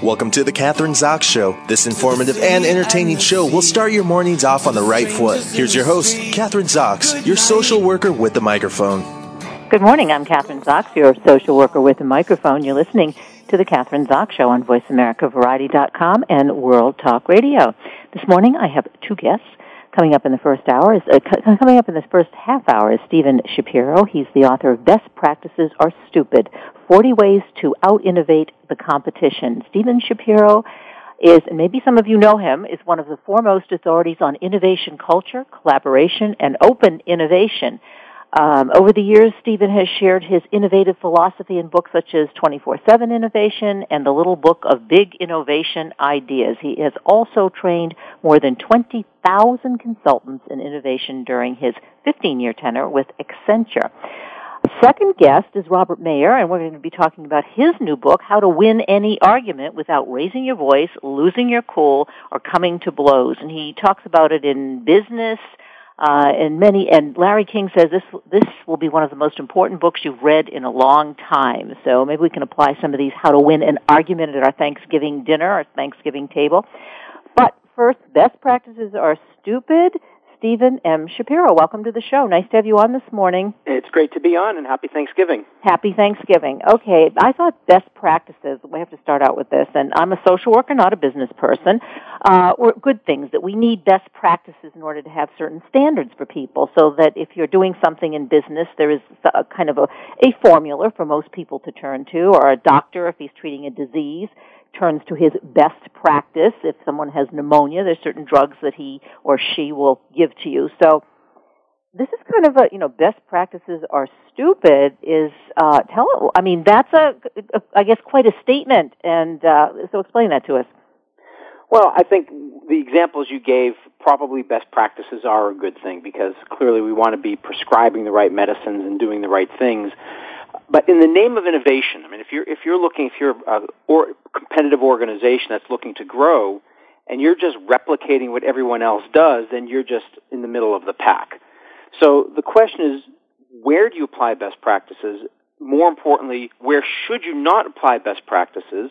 Welcome to the Kathryn Zox Show. This informative and entertaining show will start your mornings off on the right foot. Here's your host, Kathryn Zox, your social worker with the microphone. Good morning. I'm Kathryn Zox, your social worker with the microphone. You're listening to the Kathryn Zox Show on VoiceAmericaVariety.com and World Talk Radio. This morning I have two guests. Coming up in the first hour is uh, coming up in this first half hour is Stephen Shapiro. He's the author of Best Practices Are Stupid: 40 Ways to Out Innovate the Competition. Stephen Shapiro is, and maybe some of you know him, is one of the foremost authorities on innovation culture, collaboration, and open innovation. Um, over the years, Stephen has shared his innovative philosophy in books such as 24-7 Innovation and the Little Book of Big Innovation Ideas. He has also trained more than 20,000 consultants in innovation during his 15-year tenure with Accenture. Second guest is Robert Mayer, and we're going to be talking about his new book, How to Win Any Argument Without Raising Your Voice, Losing Your Cool, or Coming to Blows. And he talks about it in business, uh, and many, and Larry King says this this will be one of the most important books you've read in a long time. So maybe we can apply some of these how to win an argument at our Thanksgiving dinner, our Thanksgiving table. But first, best practices are stupid. Stephen M. Shapiro, welcome to the show. Nice to have you on this morning. It's great to be on, and happy Thanksgiving. Happy Thanksgiving. Okay, I thought best practices, we have to start out with this, and I'm a social worker, not a business person, uh, or good things, that we need best practices in order to have certain standards for people, so that if you're doing something in business, there is a kind of a, a formula for most people to turn to, or a doctor if he's treating a disease turns to his best practice. If someone has pneumonia, there's certain drugs that he or she will give to you. So this is kind of a you know best practices are stupid is uh tell I mean that's a, a I guess quite a statement and uh so explain that to us. Well, I think the examples you gave probably best practices are a good thing because clearly we want to be prescribing the right medicines and doing the right things. But in the name of innovation, I mean, if you're if you're looking, if you're a or competitive organization that's looking to grow, and you're just replicating what everyone else does, then you're just in the middle of the pack. So the question is, where do you apply best practices? More importantly, where should you not apply best practices?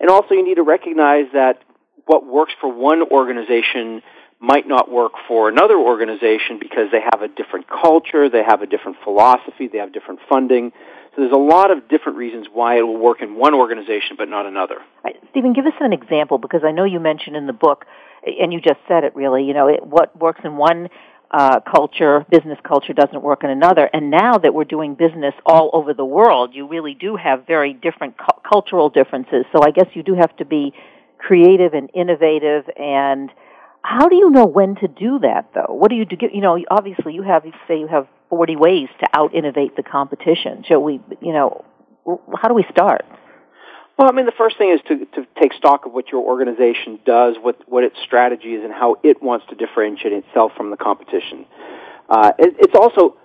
And also, you need to recognize that what works for one organization might not work for another organization because they have a different culture, they have a different philosophy, they have different funding. So there's a lot of different reasons why it will work in one organization but not another. Right. Stephen, give us an example because I know you mentioned in the book, and you just said it really, you know, it, what works in one uh, culture, business culture doesn't work in another. And now that we're doing business all over the world, you really do have very different cu- cultural differences. So I guess you do have to be creative and innovative and how do you know when to do that though? What do you do? You know, obviously you have, say you have 40 ways to out innovate the competition. Shall we, you know, how do we start? Well, I mean, the first thing is to, to take stock of what your organization does, what, what its strategy is, and how it wants to differentiate itself from the competition. Uh, it, it's also,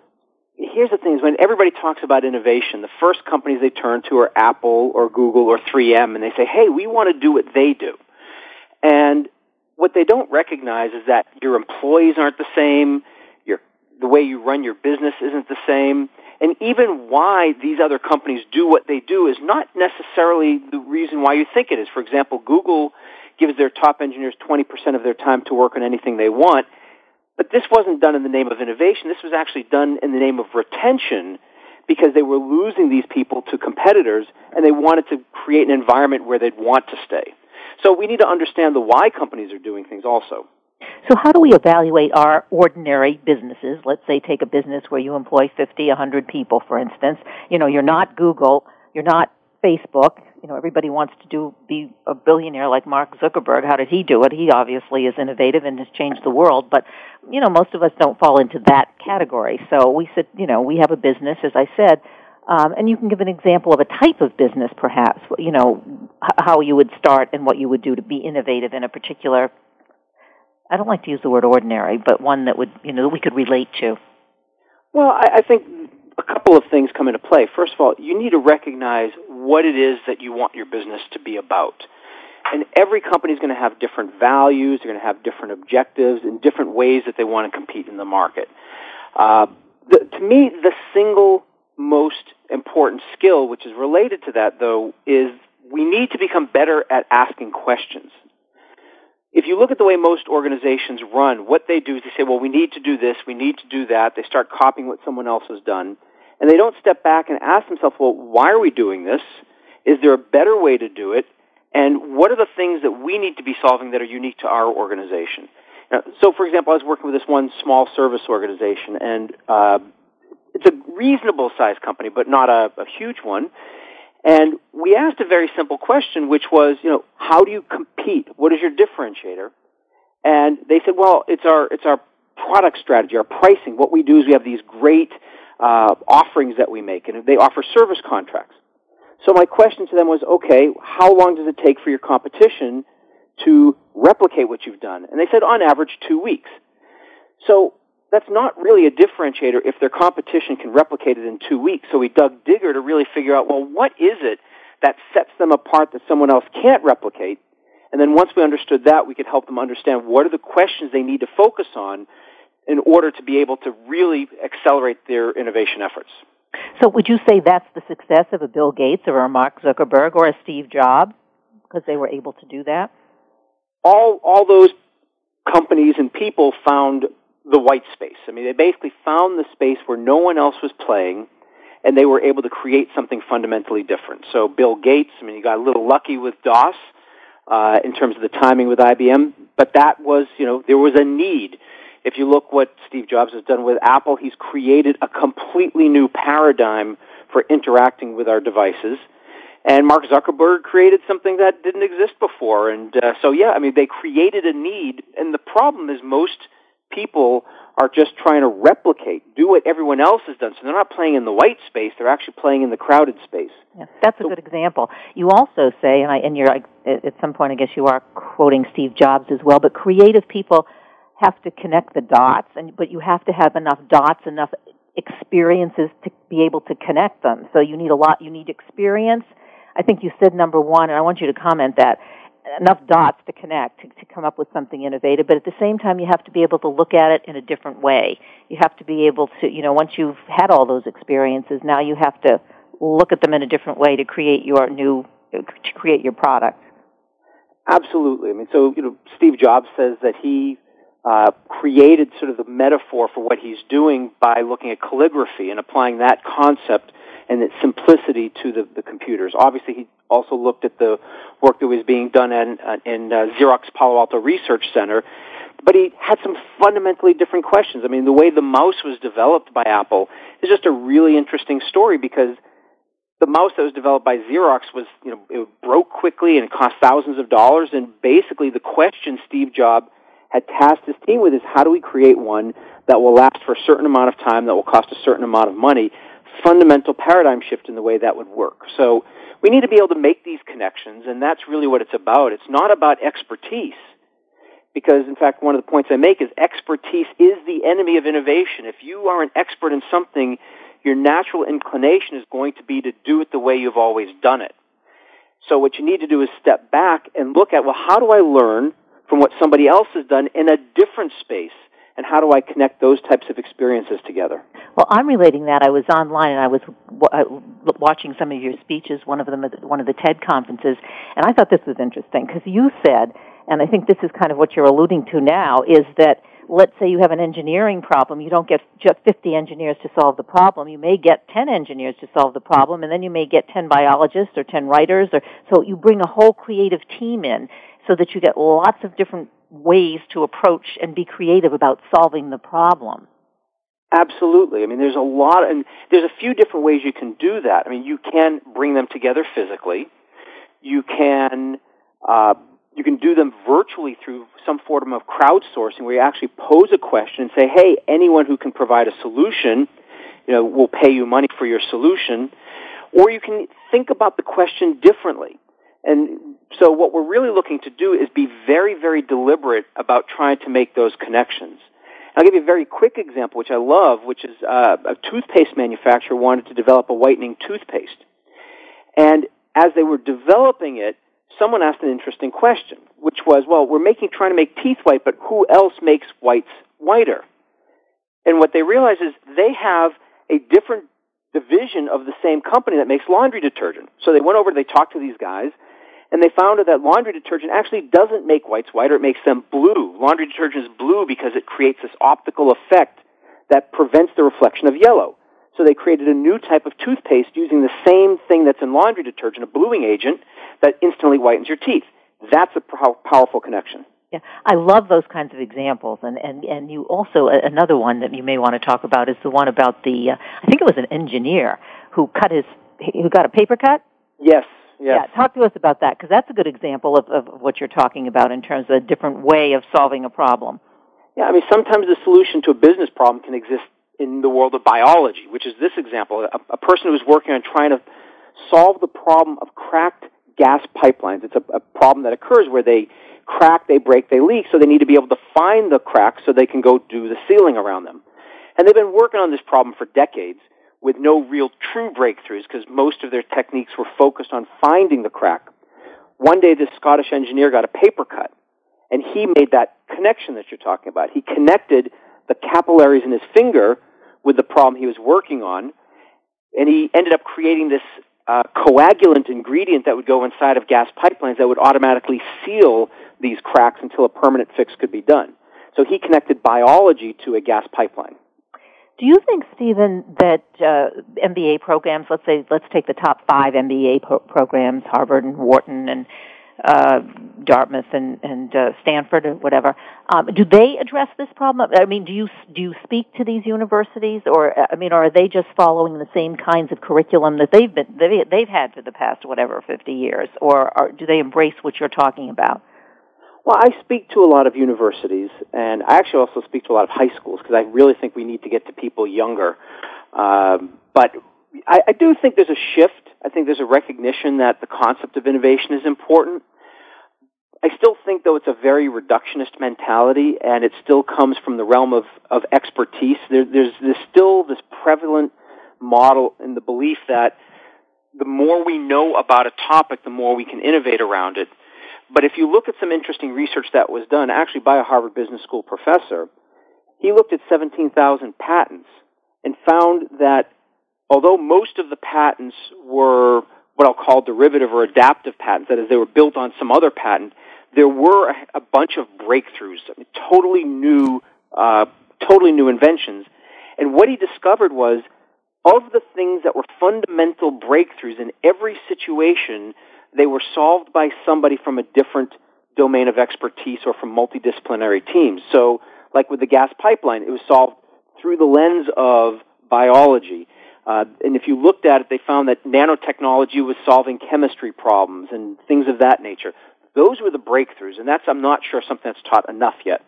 here's the thing is when everybody talks about innovation, the first companies they turn to are Apple or Google or 3M, and they say, hey, we want to do what they do. And what they don't recognize is that your employees aren't the same, your, the way you run your business isn't the same, and even why these other companies do what they do is not necessarily the reason why you think it is. For example, Google gives their top engineers 20% of their time to work on anything they want, but this wasn't done in the name of innovation. This was actually done in the name of retention because they were losing these people to competitors and they wanted to create an environment where they'd want to stay. So we need to understand the why companies are doing things also. So how do we evaluate our ordinary businesses? Let's say take a business where you employ 50, 100 people, for instance. You know, you're not Google, you're not Facebook. You know, everybody wants to do be a billionaire like Mark Zuckerberg. How did he do it? He obviously is innovative and has changed the world, but you know, most of us don't fall into that category. So we said, you know, we have a business, as I said, Um, and you can give an example of a type of business, perhaps, you know, how you would start and what you would do to be innovative in a particular, I don't like to use the word ordinary, but one that would, you know, that we could relate to. Well, I, I think a couple of things come into play. First of all, you need to recognize what it is that you want your business to be about. And every company is going to have different values, they're going to have different objectives, and different ways that they want to compete in the market. Uh, the, to me, the single most important skill, which is related to that, though, is we need to become better at asking questions. If you look at the way most organizations run, what they do is they say, well, we need to do this, we need to do that. They start copying what someone else has done. And they don't step back and ask themselves, well, why are we doing this? Is there a better way to do it? And what are the things that we need to be solving that are unique to our organization? Now, so, for example, I was working with this one small service organization, and uh, it's a reasonable sized company, but not a, a huge one. And we asked a very simple question, which was, you know, how do you compete? What is your differentiator? And they said, well, it's our it's our product strategy, our pricing. What we do is we have these great uh, offerings that we make, and they offer service contracts. So my question to them was, okay, how long does it take for your competition to replicate what you've done? And they said, on average, two weeks. So that's not really a differentiator if their competition can replicate it in two weeks. So we dug digger to really figure out, well, what is it that sets them apart that someone else can't replicate? And then once we understood that, we could help them understand what are the questions they need to focus on in order to be able to really accelerate their innovation efforts. So would you say that's the success of a Bill Gates or a Mark Zuckerberg or a Steve Jobs because they were able to do that? All all those companies and people found the white space. I mean, they basically found the space where no one else was playing, and they were able to create something fundamentally different. So Bill Gates, I mean, he got a little lucky with DOS uh, in terms of the timing with IBM, but that was, you know, there was a need. If you look what Steve Jobs has done with Apple, he's created a completely new paradigm for interacting with our devices. And Mark Zuckerberg created something that didn't exist before. And uh, so, yeah, I mean, they created a need. And the problem is most people are just trying to replicate, do what everyone else has done. So they're not playing in the white space; they're actually playing in the crowded space. Yeah, that's a good example. You also say, and, I, and you're at some point, I guess you are quoting Steve Jobs as well. But creative people have to connect the dots, and but you have to have enough dots, enough experiences to be able to connect them. So you need a lot. You need experience. I think you said number one, and I want you to comment that enough dots to connect to, to, come up with something innovative, but at the same time you have to be able to look at it in a different way. You have to be able to, you know, once you've had all those experiences, now you have to look at them in a different way to create your new, to create your product. Absolutely. I mean, so, you know, Steve Jobs says that he uh, created sort of the metaphor for what he's doing by looking at calligraphy and applying that concept and its simplicity to the, the computers. Obviously, he also looked at the work that was being done in, uh, in uh, Xerox Palo Alto Research Center, but he had some fundamentally different questions. I mean, the way the mouse was developed by Apple is just a really interesting story because the mouse that was developed by Xerox was, you know, it broke quickly and it cost thousands of dollars. And basically, the question Steve Jobs had tasked his team with is how do we create one that will last for a certain amount of time, that will cost a certain amount of money, fundamental paradigm shift in the way that would work. So we need to be able to make these connections, and that's really what it's about. It's not about expertise. Because, in fact, one of the points I make is expertise is the enemy of innovation. If you are an expert in something, your natural inclination is going to be to do it the way you've always done it. So what you need to do is step back and look at, well, how do I learn from what somebody else has done in a different space? And how do I connect those types of experiences together? Well, I'm relating that. I was online and I was uh, watching some of your speeches, one of them at one of the TED conferences, and I thought this was interesting because you said, and I think this is kind of what you're alluding to now, is that let's say you have an engineering problem, you don't get just 50 engineers to solve the problem. You may get 10 engineers to solve the problem, and then you may get 10 biologists or 10 writers, or so you bring a whole creative team in so that you get lots of different ways to approach and be creative about solving the problem. Absolutely. I mean, there's a lot, and there's a few different ways you can do that. I mean, you can bring them together physically. You can uh, you can do them virtually through some form of crowdsourcing, where you actually pose a question and say, "Hey, anyone who can provide a solution, you know, we'll pay you money for your solution. Or you can think about the question differently. And so what we're really looking to do is be very, very deliberate about trying to make those connections. I'll give you a very quick example, which I love, which is uh, a toothpaste manufacturer wanted to develop a whitening toothpaste. And as they were developing it, someone asked an interesting question, which was, well, we're making, trying to make teeth white, but who else makes whites whiter? And what they realized is they have a different division of the same company that makes laundry detergent. So they went over, they talked to these guys, and they found that laundry detergent actually doesn't make whites whiter, it makes them blue. Laundry detergent is blue because it creates this optical effect that prevents the reflection of yellow. So they created a new type of toothpaste using the same thing that's in laundry detergent, a bluing agent, that instantly whitens your teeth. That's a powerful connection. Yeah, I love those kinds of examples, and and and you also another one that you may want to talk about is the one about the uh, I think it was an engineer who cut his who got a paper cut. Yes. Yes. Yeah, talk to us about that because that's a good example of, of what you're talking about in terms of a different way of solving a problem. Yeah, I mean sometimes the solution to a business problem can exist in the world of biology, which is this example. A, a person who's working on trying to solve the problem of cracked gas pipelines. It's a, a problem that occurs where they crack, they break, they leak, so they need to be able to find the cracks so they can go do the sealing around them. And they've been working on this problem for decades with no real true breakthroughs because most of their techniques were focused on finding the crack. One day this Scottish engineer got a paper cut and he made that connection that you're talking about. He connected the capillaries in his finger with the problem he was working on and he ended up creating this uh, coagulant ingredient that would go inside of gas pipelines that would automatically seal these cracks until a permanent fix could be done. So he connected biology to a gas pipeline. Do you think, Stephen, that uh, MBA programs, let's say, let's take the top five MBA pro- programs, Harvard and Wharton and uh, Dartmouth and, and uh, Stanford or whatever, um, do they address this problem? I mean, do you do you speak to these universities, or I mean, are they just following the same kinds of curriculum that they've been they, they've had for the past whatever fifty years, or are, do they embrace what you're talking about? Well, I speak to a lot of universities, and I actually also speak to a lot of high schools because I really think we need to get to people younger. Um, but I, I do think there's a shift. I think there's a recognition that the concept of innovation is important. I still think, though, it's a very reductionist mentality, and it still comes from the realm of, of expertise. There, there's, there's still this prevalent model in the belief that the more we know about a topic, the more we can innovate around it. But if you look at some interesting research that was done, actually by a Harvard Business School professor, he looked at 17,000 patents and found that although most of the patents were what I'll call derivative or adaptive patents, that is, they were built on some other patent, there were a, bunch of breakthroughs, I mean, totally new, uh, totally new inventions. And what he discovered was, of the things that were fundamental breakthroughs in every situation, they were solved by somebody from a different domain of expertise or from multidisciplinary teams. So, like with the gas pipeline, it was solved through the lens of biology. Uh, and if you looked at it, they found that nanotechnology was solving chemistry problems and things of that nature. Those were the breakthroughs, and that's, I'm not sure, something that's taught enough yet.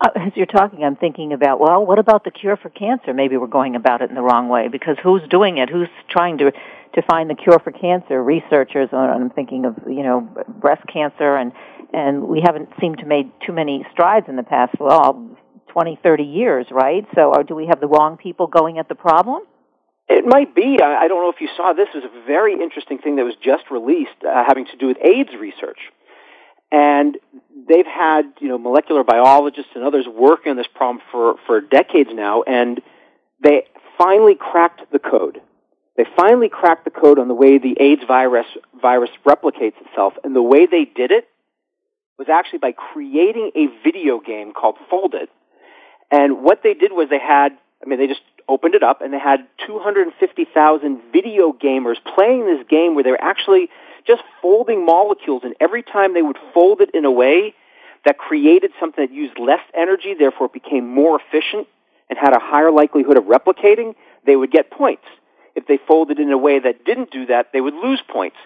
Uh, as you're talking, I'm thinking about, well, what about the cure for cancer? Maybe we're going about it in the wrong way because who's doing it? Who's trying to to find the cure for cancer? Researchers, and I'm thinking of you know breast cancer, and and we haven't seemed to made too many strides in the past well 20, 30 years, right? So, or do we have the wrong people going at the problem? It might be. I don't know if you saw this. Is a very interesting thing that was just released uh, having to do with AIDS research. And they've had, you know, molecular biologists and others working on this problem for, for decades now, and they finally cracked the code. They finally cracked the code on the way the AIDS virus, virus replicates itself, and the way they did it was actually by creating a video game called Foldit. And what they did was they had, I mean, they just opened it up and they had 250,000 video gamers playing this game where they were actually just folding molecules, and every time they would fold it in a way that created something that used less energy, therefore it became more efficient and had a higher likelihood of replicating, they would get points. If they folded in a way that didn't do that, they would lose points.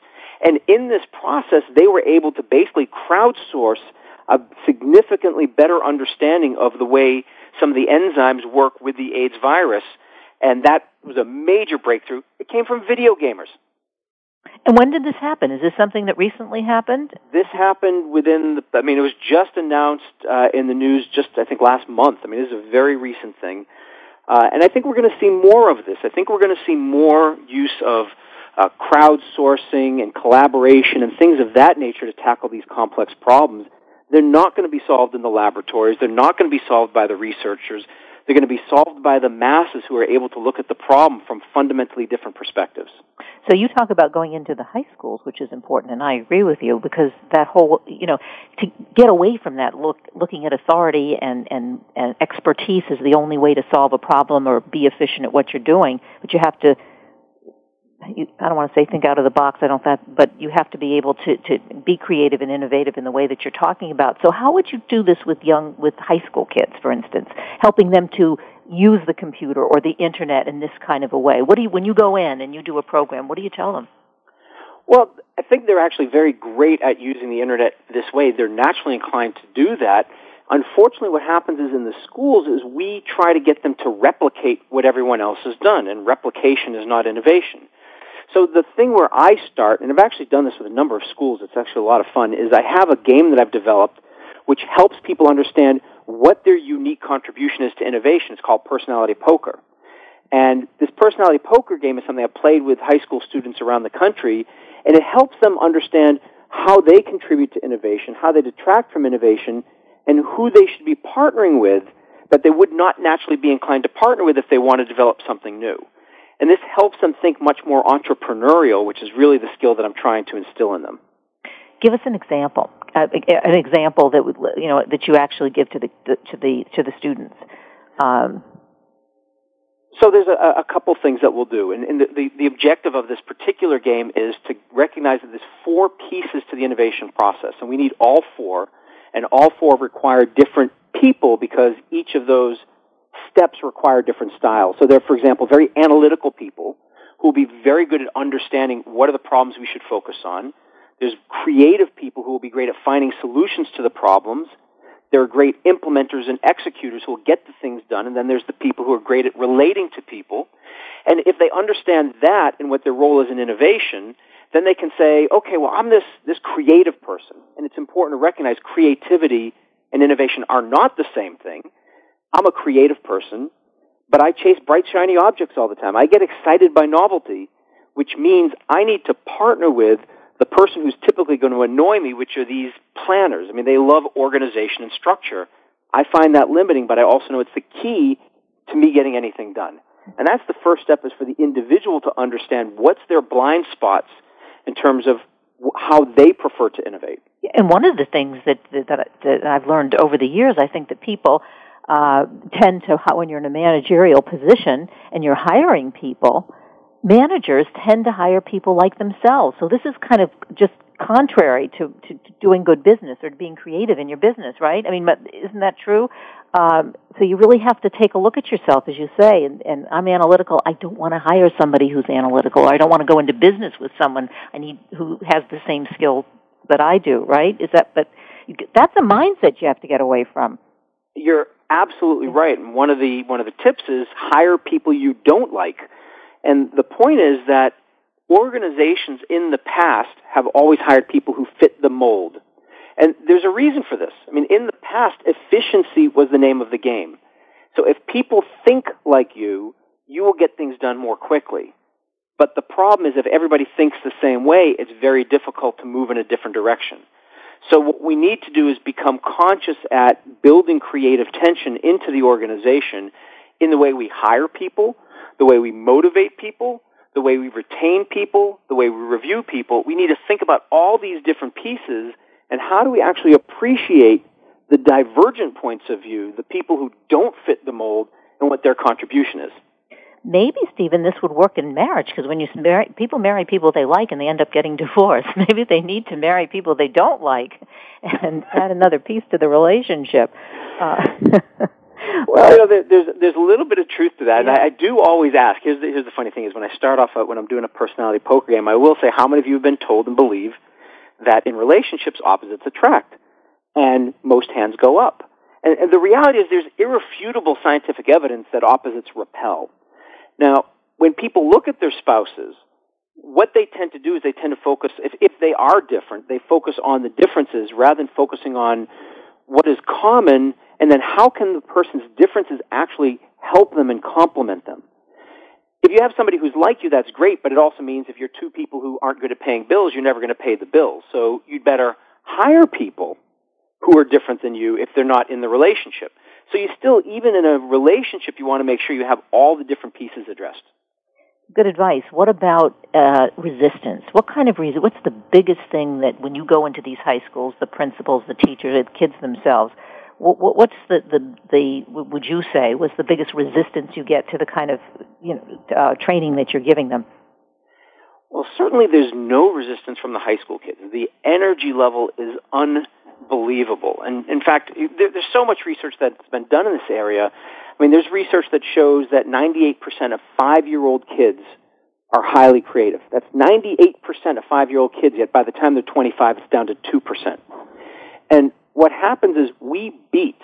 And in this process, they were able to basically crowdsource a significantly better understanding of the way some of the enzymes work with the AIDS virus. And that was a major breakthrough. It came from video gamers. And when did this happen? Is this something that recently happened? This happened within the, I mean, it was just announced uh, in the news just, I think, last month. I mean, this is a very recent thing. Uh, and I think we're going to see more of this. I think we're going to see more use of uh, crowdsourcing and collaboration and things of that nature to tackle these complex problems. They're not going to be solved in the laboratories. They're not going to be solved by the researchers. They're going to be solved by the masses who are able to look at the problem from fundamentally different perspectives. So you talk about going into the high schools, which is important, and I agree with you because that whole, you know, to get away from that look, looking at authority and, and, and expertise is the only way to solve a problem or be efficient at what you're doing, but you have to I don't want to say think out of the box. I don't that, but you have to be able to to be creative and innovative in the way that you're talking about. So, how would you do this with young with high school kids, for instance, helping them to use the computer or the internet in this kind of a way? What do you when you go in and you do a program? What do you tell them? Well, I think they're actually very great at using the internet this way. They're naturally inclined to do that. Unfortunately, what happens is in the schools is we try to get them to replicate what everyone else has done, and replication is not innovation. So the thing where I start, and I've actually done this with a number of schools, it's actually a lot of fun, is I have a game that I've developed which helps people understand what their unique contribution is to innovation. It's called personality poker. And this personality poker game is something I've played with high school students around the country, and it helps them understand how they contribute to innovation, how they detract from innovation, and who they should be partnering with that they would not naturally be inclined to partner with if they want to develop something new. And this helps them think much more entrepreneurial, which is really the skill that I'm trying to instill in them. Give us an example, uh, an example that would, you know that you actually give to the, to the to the students. Um, so there's a, a couple things that we'll do, and, and the, the, the objective of this particular game is to recognize that there's four pieces to the innovation process, and we need all four, and all four require different people because each of those steps require different styles. So they're, for example, very analytical people who will be very good at understanding what are the problems we should focus on. There's creative people who will be great at finding solutions to the problems. There are great implementers and executors who will get the things done. And then there's the people who are great at relating to people. And if they understand that and what their role is in innovation, then they can say, okay, well, I'm this, this creative person. And it's important to recognize creativity and innovation are not the same thing. I'm a creative person, but I chase bright, shiny objects all the time. I get excited by novelty, which means I need to partner with the person who's typically going to annoy me, which are these planners. I mean, they love organization and structure. I find that limiting, but I also know it's the key to me getting anything done. And that's the first step is for the individual to understand what's their blind spots in terms of how they prefer to innovate. And one of the things that, that, that I've learned over the years, I think that people uh, tend to, when you're in a managerial position and you're hiring people, managers tend to hire people like themselves. So this is kind of just contrary to, to, doing good business or being creative in your business, right? I mean, but isn't that true? Um, so you really have to take a look at yourself, as you say. And, and I'm analytical. I don't want to hire somebody who's analytical. Or I don't want to go into business with someone I need who has the same skill that I do, right? Is that? But that's a mindset you have to get away from. You're absolutely right. And one of the one of the tips is hire people you don't like. And the point is that organizations in the past have always hired people who fit the mold. And there's a reason for this. I mean, in the past, efficiency was the name of the game. So if people think like you, you will get things done more quickly. But the problem is if everybody thinks the same way, it's very difficult to move in a different direction. So what we need to do is become conscious at building creative tension into the organization in the way we hire people, the way we motivate people, the way we retain people, the way we review people. We need to think about all these different pieces and how do we actually appreciate the divergent points of view, the people who don't fit the mold, and what their contribution is maybe Stephen, this would work in marriage because when you marry people marry people they like and they end up getting divorced. Maybe they need to marry people they don't like and add another piece to the relationship. Uh, well, you know, there's there's a little bit of truth to that, yeah. and I, I do always ask. Here's the, here's the funny thing: is when I start off uh, when I'm doing a personality poker game, I will say, how many of you have been told and believe that in relationships opposites attract, and most hands go up. And, and the reality is, there's irrefutable scientific evidence that opposites repel. Now, when people look at their spouses, what they tend to do is they tend to focus, if, if they are different, they focus on the differences rather than focusing on what is common and then how can the person's differences actually help them and complement them. If you have somebody who's like you, that's great, but it also means if you're two people who aren't good at paying bills, you're never going to pay the bills. So you'd better hire people who are different than you if they're not in the relationship. So you still, even in a relationship, you want to make sure you have all the different pieces addressed. Good advice. What about uh, resistance? What kind of reason? What's the biggest thing that when you go into these high schools, the principals, the teachers, the kids themselves, what, what's the, the, the, would you say, was the biggest resistance you get to the kind of, you know, uh, training that you're giving them? Well, certainly there's no resistance from the high school kids. The energy level is unbelievable. And in fact, there, there's so much research that's been done in this area. I mean, there's research that shows that 98% of five-year-old kids are highly creative. That's 98% of five-year-old kids, yet by the time they're 25, it's down to 2%. And what happens is we beat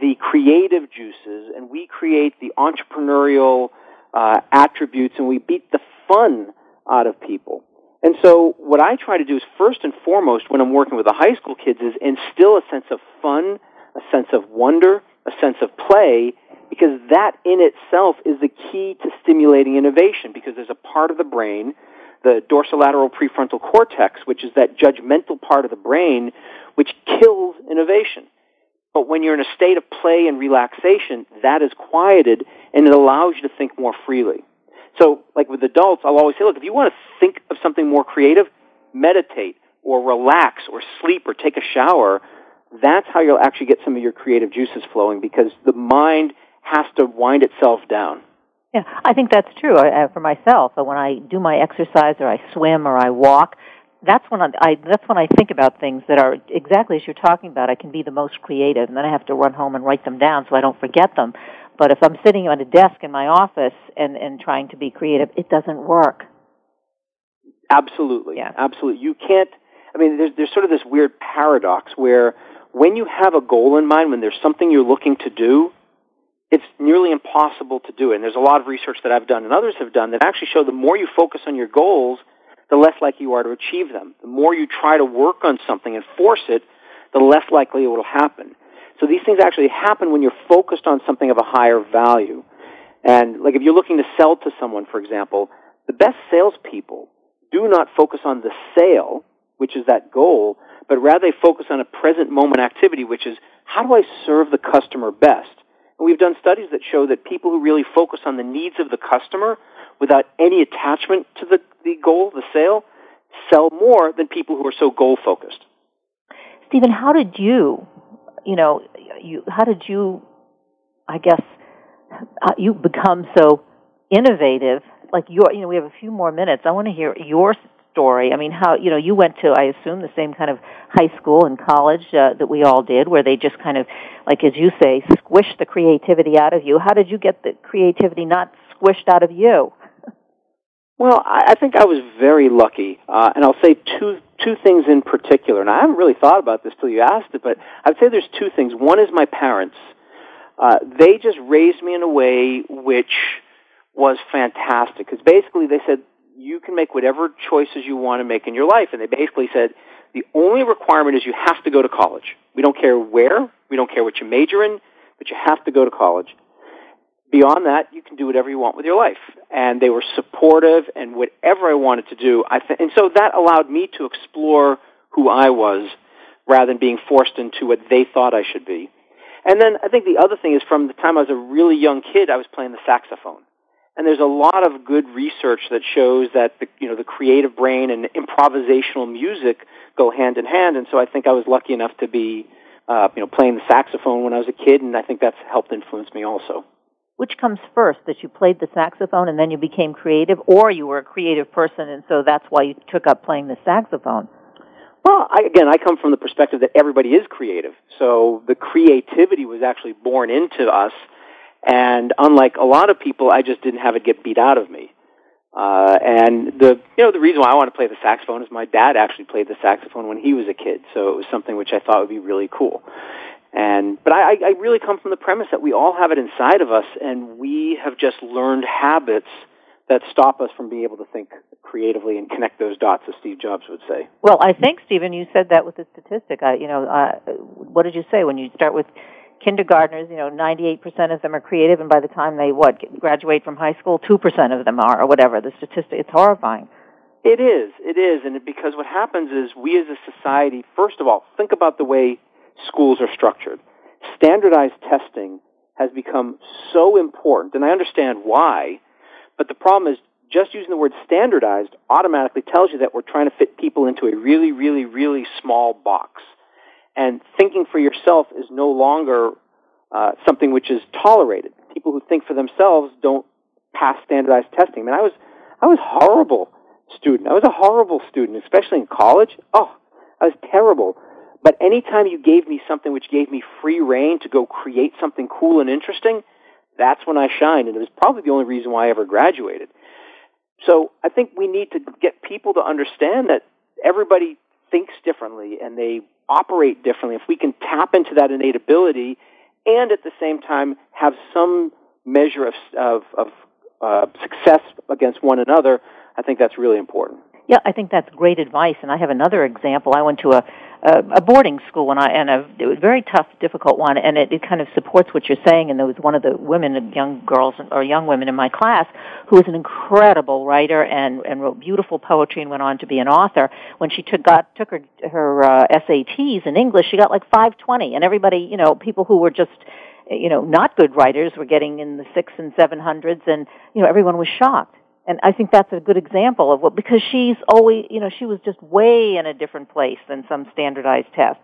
the creative juices and we create the entrepreneurial uh, attributes and we beat the fun out of people. And so what I try to do is first and foremost when I'm working with the high school kids is instill a sense of fun, a sense of wonder, a sense of play, because that in itself is the key to stimulating innovation because there's a part of the brain, the dorsolateral prefrontal cortex, which is that judgmental part of the brain which kills innovation. But when you're in a state of play and relaxation, that is quieted and it allows you to think more freely. So, like with adults, I'll always say, look, if you want to think of something more creative, meditate or relax or sleep or take a shower. That's how you'll actually get some of your creative juices flowing because the mind has to wind itself down. Yeah, I think that's true for myself. When I do my exercise or I swim or I walk, that's when I, I that's when I think about things that are exactly as you're talking about. I can be the most creative, and then I have to run home and write them down so I don't forget them. But if I'm sitting at a desk in my office and and trying to be creative, it doesn't work. Absolutely, Yeah. absolutely. You can't. I mean, there's there's sort of this weird paradox where when you have a goal in mind, when there's something you're looking to do, it's nearly impossible to do it. And there's a lot of research that I've done and others have done that actually show the more you focus on your goals, the less likely you are to achieve them. The more you try to work on something and force it, the less likely it will happen. So these things actually happen when you're focused on something of a higher value. And like if you're looking to sell to someone, for example, the best salespeople do not focus on the sale, which is that goal, but rather they focus on a present moment activity, which is how do I serve the customer best? And we've done studies that show that people who really focus on the needs of the customer without any attachment to the, the goal, the sale, sell more than people who are so goal focused. Stephen, how did you, you know, you how did you, I guess, you become so innovative? Like your, you know, we have a few more minutes. I want to hear your story. I mean, how you know you went to, I assume, the same kind of high school and college uh, that we all did, where they just kind of, like as you say, squish the creativity out of you. How did you get the creativity not squished out of you? Well, I, I think I was very lucky, uh, and I'll say two two things in particular. And I haven't really thought about this till you asked it, but I'd say there's two things. One is my parents. Uh, they just raised me in a way which was fantastic because basically they said you can make whatever choices you want to make in your life, and they basically said the only requirement is you have to go to college. We don't care where, we don't care what you major in, but you have to go to college beyond that, you can do whatever you want with your life. And they were supportive and whatever I wanted to do. I th- and so that allowed me to explore who I was rather than being forced into what they thought I should be. And then I think the other thing is from the time I was a really young kid, I was playing the saxophone. And there's a lot of good research that shows that the, you know, the creative brain and improvisational music go hand in hand. And so I think I was lucky enough to be, uh, you know, playing the saxophone when I was a kid, and I think that's helped influence me also. Which comes first, that you played the saxophone and then you became creative, or you were a creative person and so that's why you took up playing the saxophone? Well, I, again, I come from the perspective that everybody is creative. So the creativity was actually born into us. And unlike a lot of people, I just didn't have it get beat out of me. Uh, and the, you know, the reason why I want to play the saxophone is my dad actually played the saxophone when he was a kid. So it was something which I thought would be really cool. And but I, I really come from the premise that we all have it inside of us, and we have just learned habits that stop us from being able to think creatively and connect those dots, as Steve Jobs would say. Well, I think Stephen, you said that with the statistic. I, you know, uh, what did you say when you start with kindergartners? You know, 98% of them are creative, and by the time they what graduate from high school, 2% of them are, or whatever. The statistic, it's horrifying. It is. It is, and because what happens is we as a society, first of all, think about the way schools are structured. Standardized testing has become so important, and I understand why, but the problem is just using the word standardized automatically tells you that we're trying to fit people into a really, really, really small box. And thinking for yourself is no longer uh, something which is tolerated. People who think for themselves don't pass standardized testing. I mean, I was, I was horrible student. I was a horrible student, especially in college. Oh, I was terrible. But anytime you gave me something which gave me free reign to go create something cool and interesting, that's when I shined. And it was probably the only reason why I ever graduated. So I think we need to get people to understand that everybody thinks differently and they operate differently. If we can tap into that innate ability and at the same time have some measure of, of, of uh, success against one another, I think that's really important. Yeah, I think that's great advice. And I have another example. I went to a a, boarding school and I and a it was a very tough, difficult one, and it, it kind of supports what you're saying. And there was one of the women, young girls or young women in my class, who was an incredible writer and and wrote beautiful poetry and went on to be an author. When she took got took her her uh, SATs in English, she got like 520, and everybody, you know, people who were just you know not good writers were getting in the six and seven hundreds, and you know everyone was shocked and I think that's a good example of what because she's always you know she was just way in a different place than some standardized test.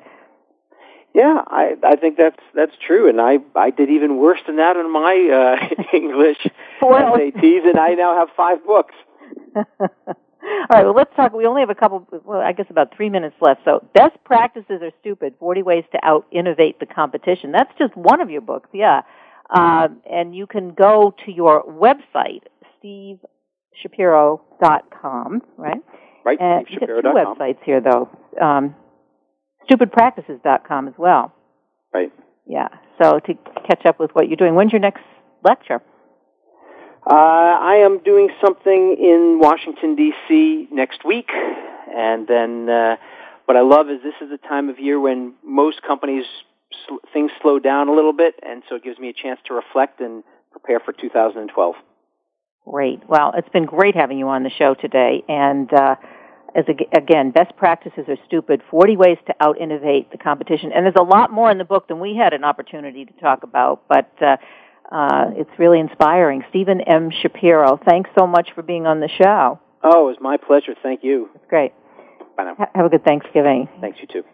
Yeah, I I think that's that's true, and I I did even worse than that in my uh, English well, SATs, and I now have five books. All right, well, let's talk. We only have a couple, well, I guess about three minutes left. So, best practices are stupid. Forty ways to out innovate the competition. That's just one of your books, yeah. Um, and you can go to your website, Steve shapiro.com, right? Right, and you two websites here, though. Um, stupidpractices.com as well. Right. Yeah. So to catch up with what you're doing, when's your next lecture? Uh, I am doing something in Washington D.C. next week, and then uh, what I love is this is the time of year when most companies sl- things slow down a little bit, and so it gives me a chance to reflect and prepare for 2012. Great. Well, it's been great having you on the show today. And uh, as a, again, best practices are stupid. Forty ways to out innovate the competition. And there's a lot more in the book than we had an opportunity to talk about, but. Uh, uh, it's really inspiring. Stephen M. Shapiro, thanks so much for being on the show. Oh, it was my pleasure. Thank you. It's great. Bye now. have a good Thanksgiving. Thanks, you too.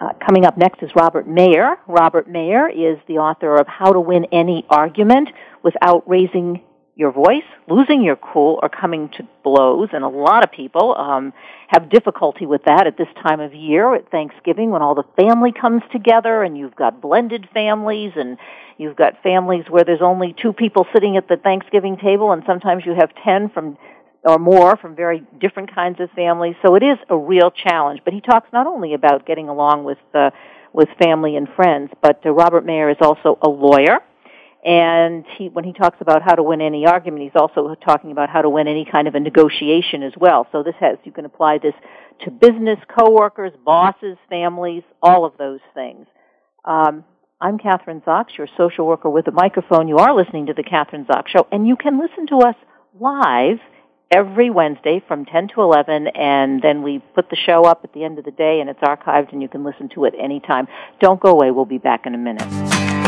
Uh, coming up next is Robert Mayer. Robert Mayer is the author of How to Win Any Argument Without Raising your voice, losing your cool, or coming to blows. And a lot of people um, have difficulty with that at this time of year at Thanksgiving when all the family comes together and you've got blended families and you've got families where there's only two people sitting at the Thanksgiving table and sometimes you have ten from or more from very different kinds of families. So it is a real challenge. But he talks not only about getting along with uh, with family and friends, but uh, Robert Mayer is also a lawyer and he, when he talks about how to win any argument, he's also talking about how to win any kind of a negotiation as well. So this has, you can apply this to business, coworkers, bosses, families, all of those things. Um, I'm Kathryn Zox, your social worker with a microphone. You are listening to the Kathryn Zox Show, and you can listen to us live every Wednesday from 10 to 11, and then we put the show up at the end of the day, and it's archived, and you can listen to it anytime. Don't go away. We'll be back in a minute.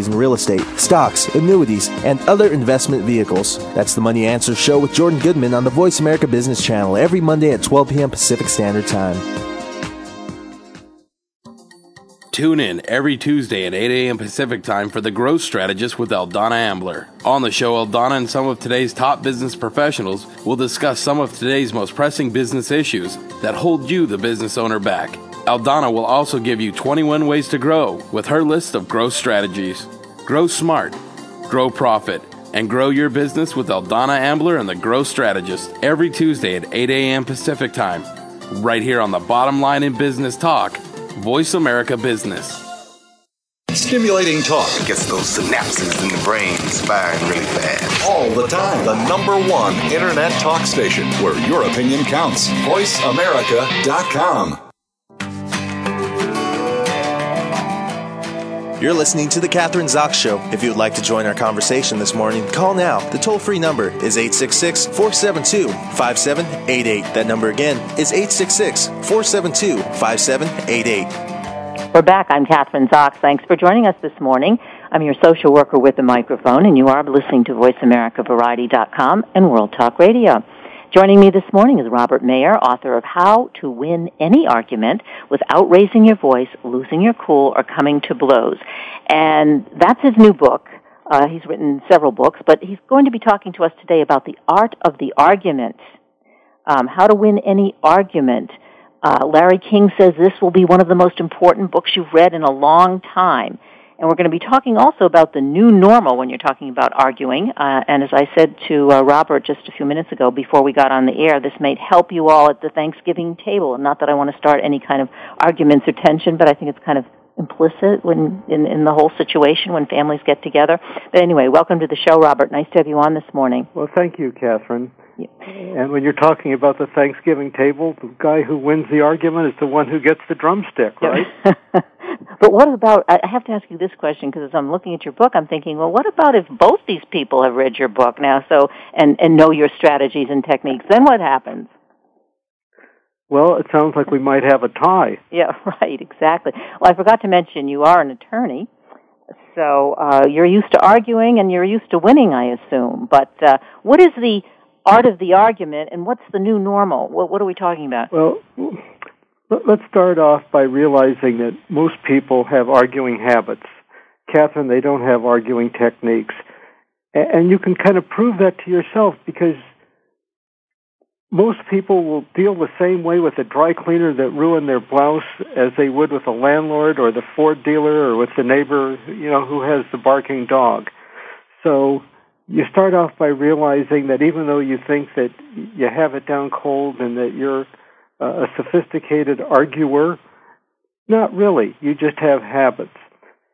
in real estate, stocks, annuities, and other investment vehicles. That's the Money Answer Show with Jordan Goodman on the Voice America Business Channel every Monday at 12 p.m. Pacific Standard Time. Tune in every Tuesday at 8 a.m. Pacific Time for The Growth Strategist with Eldonna Ambler. On the show, Eldonna and some of today's top business professionals will discuss some of today's most pressing business issues that hold you, the business owner, back. Eldonna will also give you 21 ways to grow with her list of growth strategies. Grow smart, grow profit, and grow your business with Eldonna Ambler and the Growth Strategist every Tuesday at 8 a.m. Pacific Time, right here on the Bottom Line in Business Talk, Voice America Business. Stimulating talk gets those synapses in the brain firing really fast. All the time. The number one internet talk station where your opinion counts. VoiceAmerica.com. You're listening to The Kathryn Zox Show. If you would like to join our conversation this morning, call now. The toll free number is 866 472 5788. That number again is 866 472 5788. We're back. I'm Kathryn Zox. Thanks for joining us this morning. I'm your social worker with the microphone, and you are listening to VoiceAmericaVariety.com and World Talk Radio. Joining me this morning is Robert Mayer, author of How to Win Any Argument Without Raising Your Voice, Losing Your Cool, or Coming to Blows. And that's his new book. Uh, he's written several books, but he's going to be talking to us today about the art of the argument. Um, how to win any argument. Uh, Larry King says this will be one of the most important books you've read in a long time. And we're going to be talking also about the new normal when you're talking about arguing. Uh, and as I said to uh, Robert just a few minutes ago before we got on the air, this may help you all at the Thanksgiving table. And not that I want to start any kind of arguments or tension, but I think it's kind of implicit when in, in the whole situation when families get together. But anyway, welcome to the show, Robert. Nice to have you on this morning. Well, thank you, Kathryn. Yeah. And when you're talking about the Thanksgiving table, the guy who wins the argument is the one who gets the drumstick, right? but what about, I have to ask you this question because as I'm looking at your book, I'm thinking, well, what about if both these people have read your book now so and, and know your strategies and techniques? Then what happens? Well, it sounds like we might have a tie. Yeah, right, exactly. Well, I forgot to mention you are an attorney. So uh, you're used to arguing and you're used to winning, I assume. But uh, what is the art of the argument and what's the new normal? What, what are we talking about? Well, let's start off by realizing that most people have arguing habits. Kathryn, they don't have arguing techniques. And you can kind of prove that to yourself because most people will deal the same way with a dry cleaner that ruined their blouse as they would with a landlord or the Ford dealer or with the neighbor, you know, who has the barking dog. So you start off by realizing that even though you think that you have it down cold and that you're a sophisticated arguer, not really. You just have habits.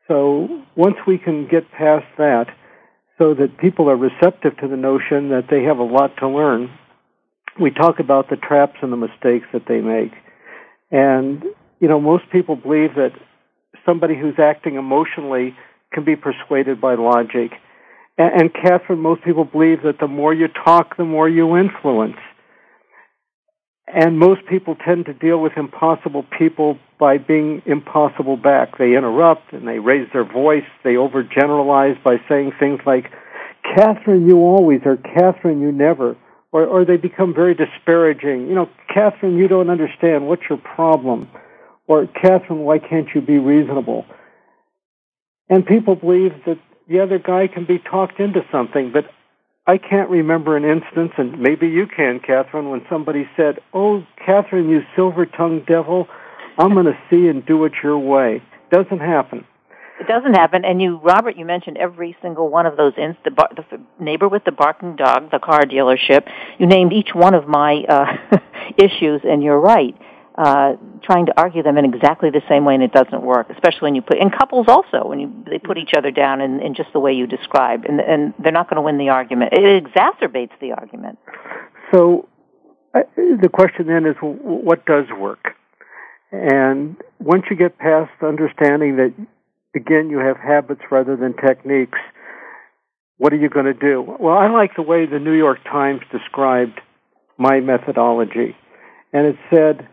So once we can get past that, so that people are receptive to the notion that they have a lot to learn, we talk about the traps and the mistakes that they make. And, you know, most people believe that somebody who's acting emotionally can be persuaded by logic. And, and Kathryn, most people believe that the more you talk, the more you influence. And most people tend to deal with impossible people by being impossible back. They interrupt and they raise their voice. They overgeneralize by saying things like, Kathryn, you always, or Kathryn, you never or, or they become very disparaging. You know, Kathryn, you don't understand. What's your problem? Or, Kathryn, why can't you be reasonable? And people believe that the other guy can be talked into something, but I can't remember an instance, and maybe you can, Kathryn, when somebody said, Oh, Kathryn, you silver tongued devil, I'm going to see and do it your way. Doesn't happen. It doesn't happen. And you, Robert, you mentioned every single one of those. Inst- the, bar- the neighbor with the barking dog, the car dealership. You named each one of my uh, issues, and you're right. Uh, trying to argue them in exactly the same way, and it doesn't work. Especially when you put in couples also when you they put each other down in, in just the way you described, and and they're not going to win the argument. It exacerbates the argument. So uh, the question then is, what does work? And once you get past understanding that, again, you have habits rather than techniques, what are you going to do? Well, I like the way the New York Times described my methodology. And it said,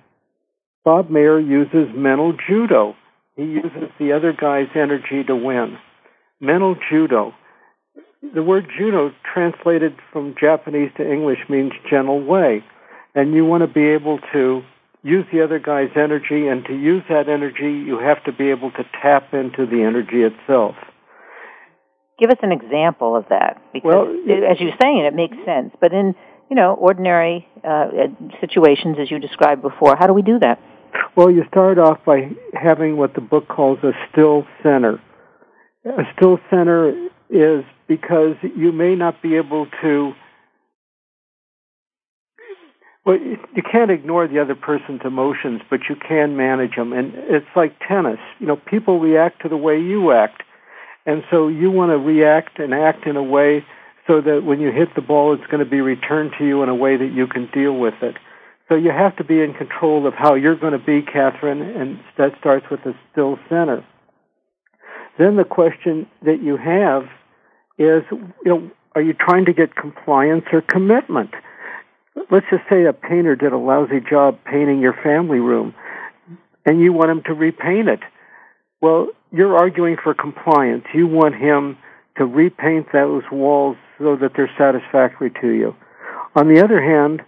Bob Mayer uses mental judo. He uses the other guy's energy to win. Mental judo. The word judo translated from Japanese to English means gentle way. And you want to be able to use the other guy's energy, and to use that energy, you have to be able to tap into the energy itself. Give us an example of that, because well, as you're saying, it makes sense. But in you know ordinary uh, situations, as you described before, how do we do that? Well, you start off by having what the book calls a still center. A still center is because you may not be able to well, you can't ignore the other person's emotions, but you can manage them. And it's like tennis. You know, people react to the way you act. And so you want to react and act in a way so that when you hit the ball, it's going to be returned to you in a way that you can deal with it. So you have to be in control of how you're going to be, Kathryn, and that starts with a still center. Then the question that you have is, you know, are you trying to get compliance or commitment? let's just say a painter did a lousy job painting your family room and you want him to repaint it. Well, you're arguing for compliance. You want him to repaint those walls so that they're satisfactory to you. On the other hand,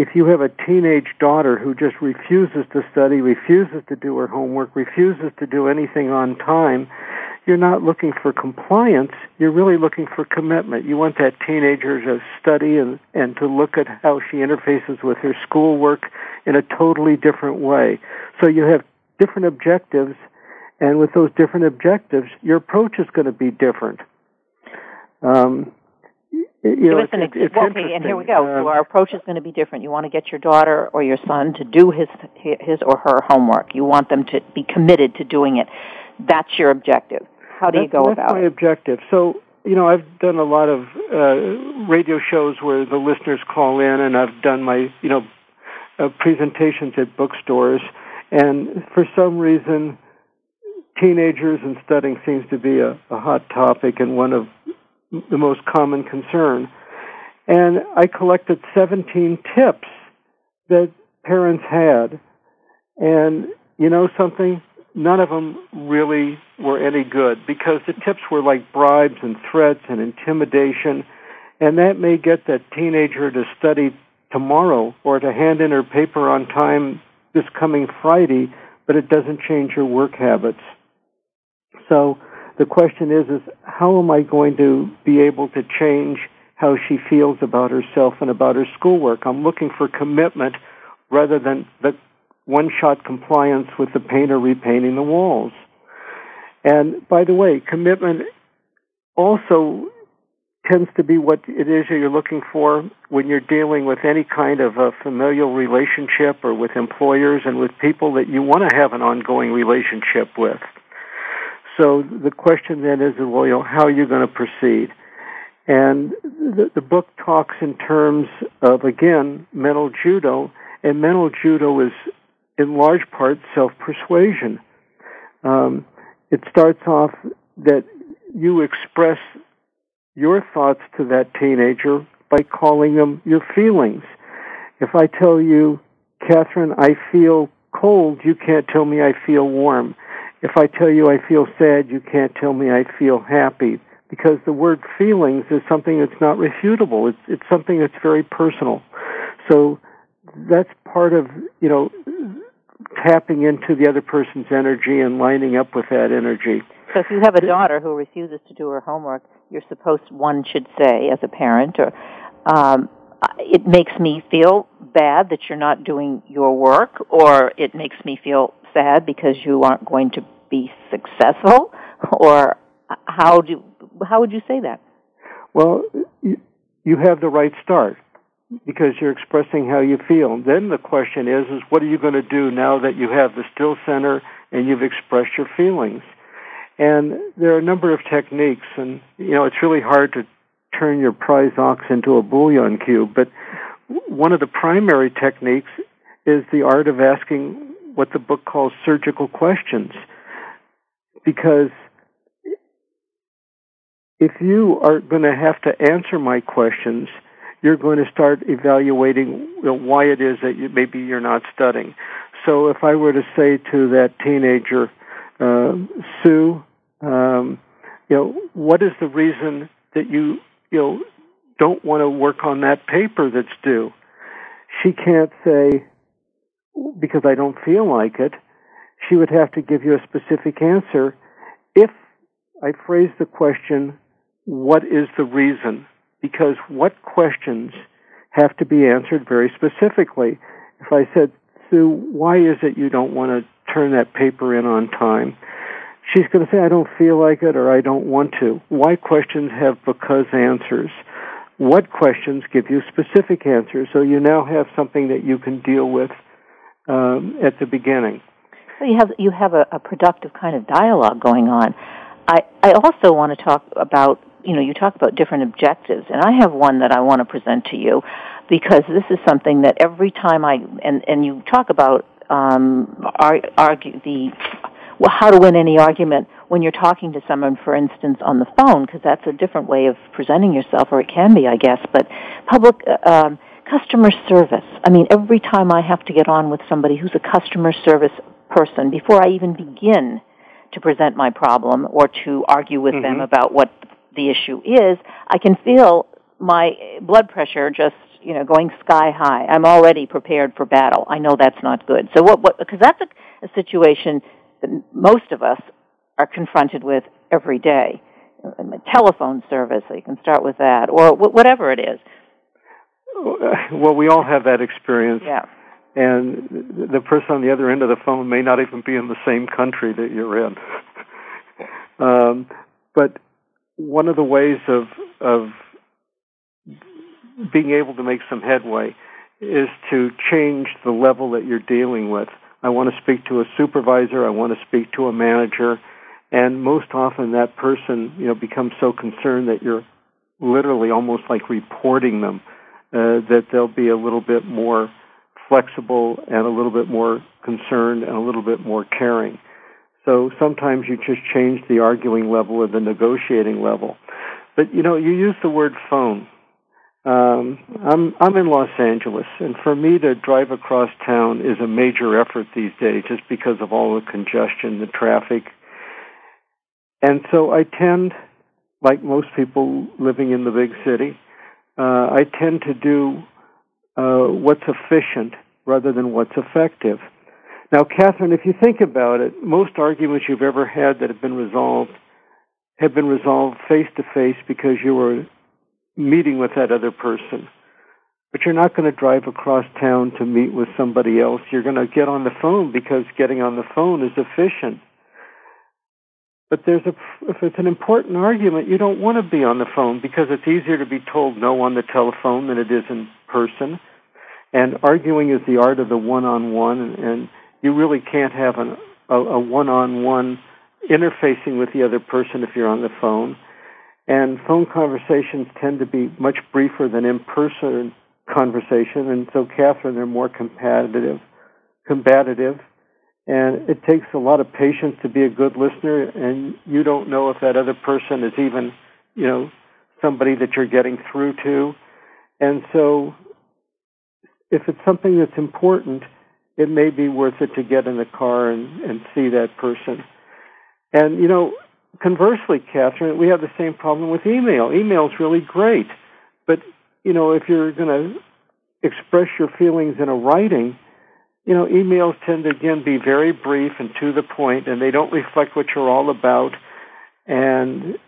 if you have a teenage daughter who just refuses to study, refuses to do her homework, refuses to do anything on time, you're not looking for compliance. You're really looking for commitment. You want that teenager to study and, and to look at how she interfaces with her schoolwork in a totally different way. So you have different objectives, and with those different objectives, your approach is going to be different. Um, you know, it's, it's, it's okay, and here we go. so our approach is going to be different. You want to get your daughter or your son to do his his or her homework. You want them to be committed to doing it that's your objective. How do you go about my it? My objective. So, you know, I've done a lot of uh, radio shows where the listeners call in, and I've done my, you know, uh, presentations at bookstores. And for some reason, teenagers and studying seems to be a, a hot topic and one of the most common concern. And I collected 17 tips that parents had. And you know something? none of them really were any good because the tips were like bribes and threats and intimidation, and that may get that teenager to study tomorrow or to hand in her paper on time this coming Friday, but it doesn't change her work habits. So the question is, is how am I going to be able to change how she feels about herself and about her schoolwork? I'm looking for commitment rather than the one-shot compliance with the painter repainting the walls. And by the way, commitment also tends to be what it is that you're looking for when you're dealing with any kind of a familial relationship or with employers and with people that you want to have an ongoing relationship with. So the question then is, well, you know, how are you going to proceed? And the, the book talks in terms of, again, mental judo, and mental judo is in large part self-persuasion. Um, it starts off that you express your thoughts to that teenager by calling them your feelings. If I tell you, Kathryn, I feel cold, you can't tell me I feel warm. If I tell you I feel sad, you can't tell me I feel happy. Because the word feelings is something that's not refutable. It's, it's something that's very personal. So that's part of, you know, tapping into the other person's energy and lining up with that energy. So if you have a daughter who refuses to do her homework, you're supposed one should say as a parent or um it makes me feel bad that you're not doing your work or it makes me feel sad because you aren't going to be successful or how do how would you say that? Well, you have the right start. because you're expressing how you feel. Then the question is, is what are you going to do now that you have the still center and you've expressed your feelings? And there are a number of techniques, and you know it's really hard to turn your prize ox into a bouillon cube. But one of the primary techniques is the art of asking what the book calls surgical questions, because if you are going to have to answer my questions, you're going to start evaluating why it is that you, maybe you're not studying. So if I were to say to that teenager, uh, Sue, um, you know, what is the reason that you, you know, don't want to work on that paper that's due? She can't say, because I don't feel like it. She would have to give you a specific answer. If I phrase the question, what is the reason? Because what questions have to be answered very specifically. If I said, Sue, why is it you don't want to turn that paper in on time? She's going to say, I don't feel like it or I don't want to. Why questions have because answers? What questions give you specific answers? So you now have something that you can deal with um, at the beginning. So you have you have a, a productive kind of dialogue going on. I I also want to talk about you know you talk about different objectives, and I have one that I want to present to you because this is something that every time I and and you talk about um, argue the well, how to win any argument when you're talking to someone, for instance, on the phone, because that's a different way of presenting yourself, or it can be, I guess. But public uh, um, customer service. I mean, every time I have to get on with somebody who's a customer service person, before I even begin to present my problem or to argue with mm-hmm. them about what the issue is, I can feel my blood pressure just you know going sky high. I'm already prepared for battle. I know that's not good. So what? What? Because that's a, a situation that most of us are confronted with every day. Telephone service, so you can start with that, or whatever it is. Well, we all have that experience. Yeah. And the person on the other end of the phone may not even be in the same country that you're in. um, but one of the ways of of being able to make some headway is to change the level that you're dealing with. I want to speak to a supervisor. I want to speak to a manager. And most often that person, you know, becomes so concerned that you're literally almost like reporting them, uh, that they'll be a little bit more flexible and a little bit more concerned and a little bit more caring. So sometimes you just change the arguing level or the negotiating level. But you know, you use the word phone. Um, I'm I'm in Los Angeles, and for me to drive across town is a major effort these days, just because of all the congestion, the traffic, and so I tend, like most people living in the big city, uh, I tend to do uh, what's efficient rather than what's effective. Now, Kathryn, if you think about it, most arguments you've ever had that have been resolved have been resolved face to face because you were meeting with that other person. But you're not going to drive across town to meet with somebody else. You're going to get on the phone because getting on the phone is efficient. But there's a, if it's an important argument, you don't want to be on the phone because it's easier to be told no on the telephone than it is in person. And arguing is the art of the one-on-one, and you really can't have an, a, a one-on-one interfacing with the other person if you're on the phone. And phone conversations tend to be much briefer than in-person conversation, and so Kathryn, they're more competitive, combative, and it takes a lot of patience to be a good listener, and you don't know if that other person is even, you know, somebody that you're getting through to. And so, if it's something that's important, it may be worth it to get in the car and, and see that person. And, you know, conversely, Kathryn, we have the same problem with email. Email is really great, but, you know, if you're going to express your feelings in a writing, you know, emails tend to again be very brief and to the point, and they don't reflect what you're all about. And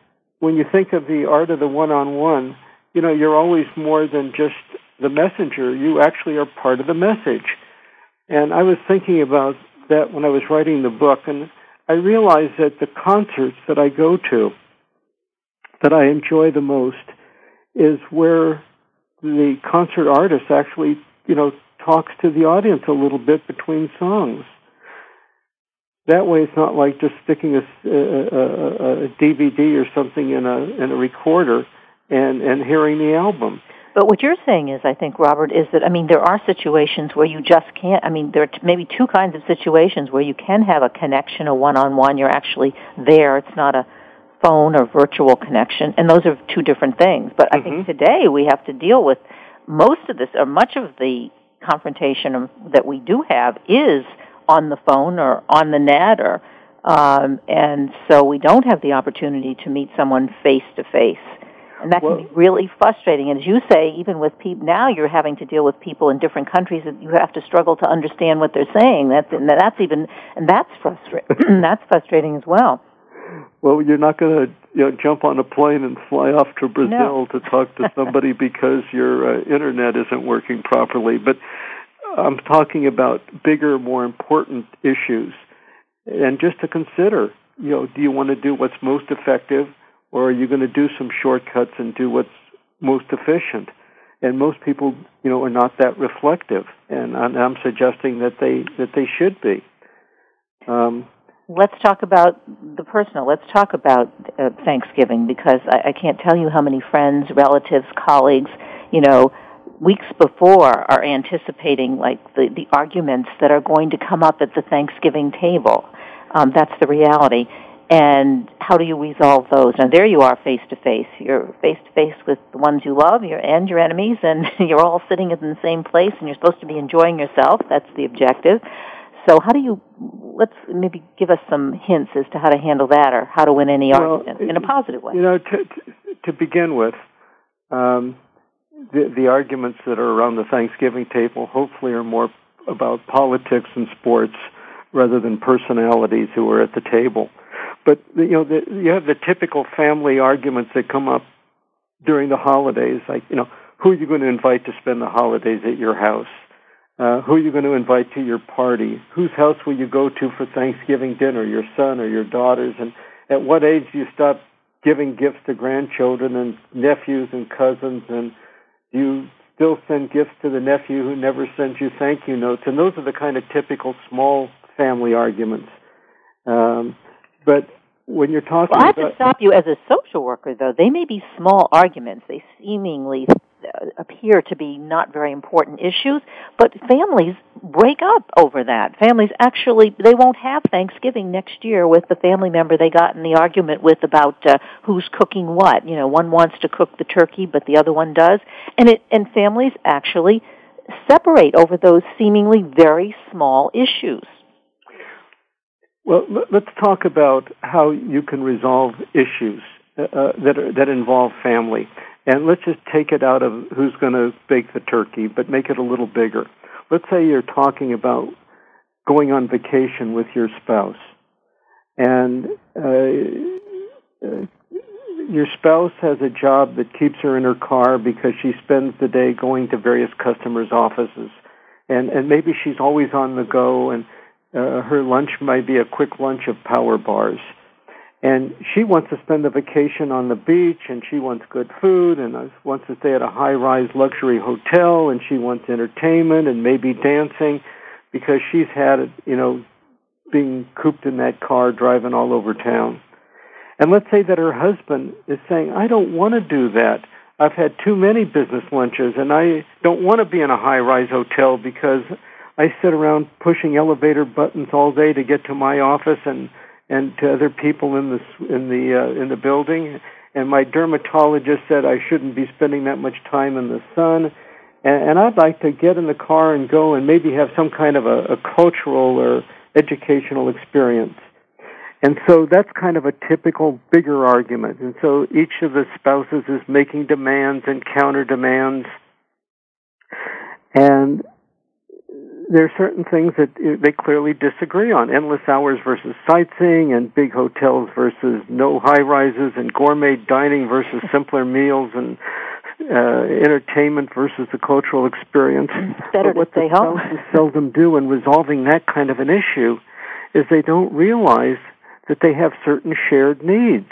when you think of the art of the one-on-one, you know, you're always more than just the messenger. You actually are part of the message. And I was thinking about that when I was writing the book, and I realized that the concerts that I go to, that I enjoy the most, is where the concert artist actually, you know, talks to the audience a little bit between songs. That way, it's not like just sticking a, a, a, DVD or something in a in a recorder and and hearing the album. But what you're saying is, I think, Robert, is that I mean, there are situations where you just can't. I mean, there are maybe two kinds of situations where you can have a connection, a one-on-one. You're actually there. It's not a phone or virtual connection, and those are two different things. But mm-hmm. I think mm-hmm. today we have to deal with most of this, or much of the confrontation that we do have is on the phone or on the net or um, and so we don't have the opportunity to meet someone face to face. And that well, can be really frustrating. And as you say, even with people now, you're having to deal with people in different countries that you have to struggle to understand what they're saying. That's and that's even and that's frustrating. that's frustrating as well. Well, you're not going to you know, jump on a plane and fly off to Brazil no. to talk to somebody because your uh, internet isn't working properly. But I'm talking about bigger, more important issues. And just to consider, you know, do you want to do what's most effective or are you going to do some shortcuts and do what's most efficient? And most people, you know, are not that reflective. And I'm suggesting that they, that they should be. Um, let's talk about the personal. Let's talk about uh, Thanksgiving because I, I can't tell you how many friends, relatives, colleagues, you know, weeks before are anticipating like the, the arguments that are going to come up at the Thanksgiving table. Um, that's the reality. And how do you resolve those? Now there you are face to face. You're face to face with the ones you love your, and your enemies and you're all sitting in the same place and you're supposed to be enjoying yourself. That's the objective. So how do you, let's maybe give us some hints as to how to handle that or how to win any well, argument in a positive way. You know, to, to, to begin with, um, the, the arguments that are around the Thanksgiving table hopefully are more about politics and sports rather than personalities who are at the table. But you know, the, you have the typical family arguments that come up during the holidays, like you know, who are you going to invite to spend the holidays at your house? Uh, who are you going to invite to your party? Whose house will you go to for Thanksgiving dinner? Your son or your daughters? And at what age do you stop giving gifts to grandchildren and nephews and cousins? And do you still send gifts to the nephew who never sends you thank you notes? And those are the kind of typical small family arguments. Um, but when you're talking well, I have about, to stop you as a social worker, though. They may be small arguments. They seemingly appear to be not very important issues, but families break up over that. Families actually, they won't have Thanksgiving next year with the family member they got in the argument with about uh, who's cooking what. You know, one wants to cook the turkey, but the other one does. And it, and families actually separate over those seemingly very small issues. Well, let's talk about how you can resolve issues uh, uh, that are, that involve family. And let's just take it out of who's going to bake the turkey, but make it a little bigger. Let's say you're talking about going on vacation with your spouse, and uh, uh, your spouse has a job that keeps her in her car because she spends the day going to various customers' offices, and and maybe she's always on the go, and uh, her lunch might be a quick lunch of power bars and she wants to spend the vacation on the beach and she wants good food and wants to stay at a high rise luxury hotel and she wants entertainment and maybe dancing because she's had it you know being cooped in that car driving all over town. And let's say that her husband is saying i don't want to do that. I've had too many business lunches and i don't want to be in a high rise hotel because i sit around pushing elevator buttons all day to get to my office and and to other people in the in the uh, in the building. And my dermatologist said I shouldn't be spending that much time in the sun. And, and I'd like to get in the car and go and maybe have some kind of a, a cultural or educational experience. And so that's kind of a typical bigger argument. And so each of the spouses is making demands and counter demands. And there are certain things that they clearly disagree on. Endless hours versus sightseeing and big hotels versus no high rises and gourmet dining versus simpler meals and uh, entertainment versus the cultural experience. better but what to stay the home. seldom do in resolving that kind of an issue is they don't realize that they have certain shared needs.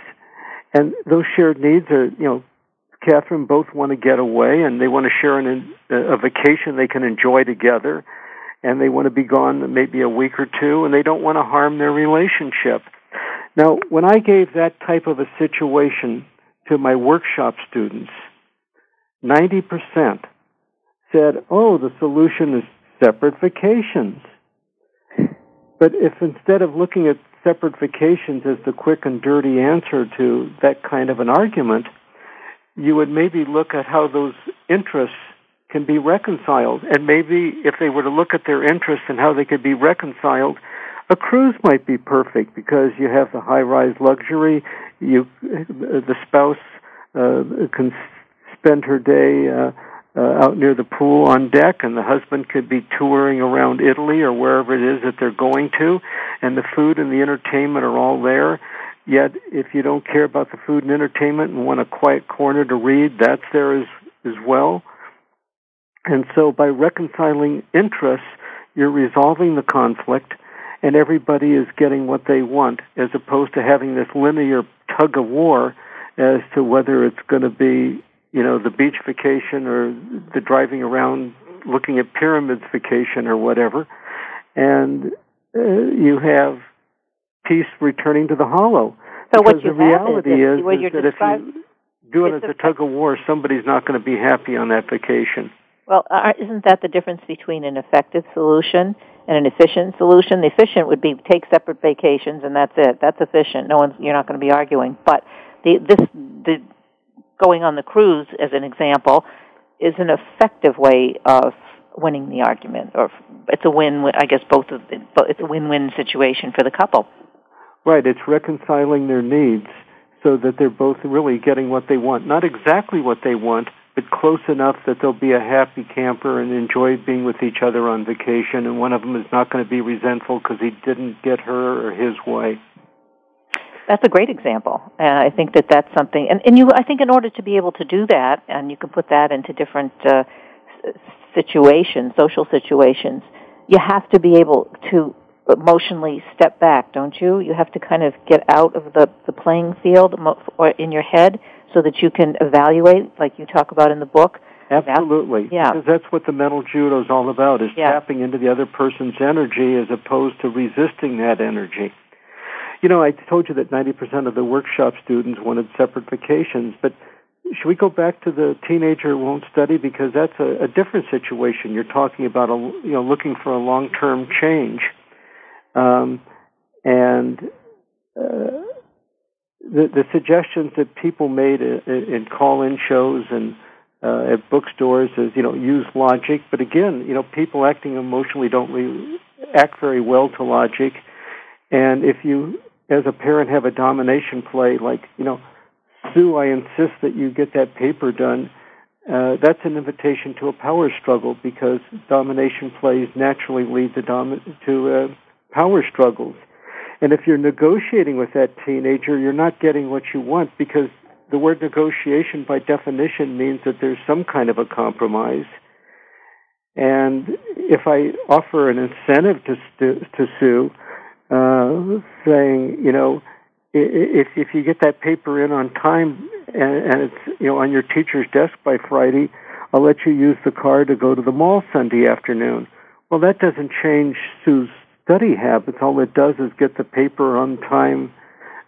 And those shared needs are, you know, Kathryn both want to get away and they want to share an, a vacation they can enjoy together and they want to be gone maybe a week or two and they don't want to harm their relationship. Now, when I gave that type of a situation to my workshop students, 90% said, oh, the solution is separate vacations. But if instead of looking at separate vacations as the quick and dirty answer to that kind of an argument, you would maybe look at how those interests can be reconciled. And maybe if they were to look at their interests and how they could be reconciled, a cruise might be perfect because you have the high-rise luxury. You, the spouse uh, can spend her day uh, uh, out near the pool on deck, and the husband could be touring around Italy or wherever it is that they're going to, and the food and the entertainment are all there. Yet, if you don't care about the food and entertainment and want a quiet corner to read, that's there as as well. And so, by reconciling interests, you're resolving the conflict, and everybody is getting what they want, as opposed to having this linear tug of war as to whether it's going to be you know, the beach vacation or the driving around looking at pyramids vacation or whatever. And uh, you have peace returning to the hollow. So because what you the reality is, is, is, is that if you do it as a tug of war, somebody's not going to be happy on that vacation. Well, uh, isn't that the difference between an effective solution and an efficient solution? The efficient would be take separate vacations and that's it. That's efficient. No one's you're not going to be arguing. But the this the going on the cruise, as an example, is an effective way of winning the argument, or it's a win. I guess both of it's a win-win situation for the couple. Right. It's reconciling their needs so that they're both really getting what they want. Not exactly what they want, but close enough that they'll be a happy camper and enjoy being with each other on vacation. And one of them is not going to be resentful because he didn't get her or his way. That's a great example, and I think that that's something. And, and you, I think, in order to be able to do that, and you can put that into different uh, situations, social situations, you have to be able to emotionally step back, don't you? You have to kind of get out of the the playing field or in your head so that you can evaluate, like you talk about in the book. Absolutely. Yeah. Because that's what the mental judo is all about, is yeah. tapping into the other person's energy as opposed to resisting that energy. You know, I told you that 90% of the workshop students wanted separate vacations, but should we go back to the teenager who won't study because that's a, a different situation. You're talking about a, you know looking for a long-term change, um, and uh, the the suggestions that people made in, in call-in shows and uh, at bookstores is you know use logic, but again you know people acting emotionally don't really act very well to logic, and if you as a parent have a domination play like, you know, Sue, I insist that you get that paper done. Uh, that's an invitation to a power struggle because domination plays naturally lead to, dom- to uh, power struggles. And if you're negotiating with that teenager, you're not getting what you want because the word negotiation by definition means that there's some kind of a compromise. And if I offer an incentive to, to Sue, uh, saying, you know, if if you get that paper in on time and, and it's you know on your teacher's desk by Friday, I'll let you use the car to go to the mall Sunday afternoon. Well, that doesn't change Sue's study habits. All it does is get the paper on time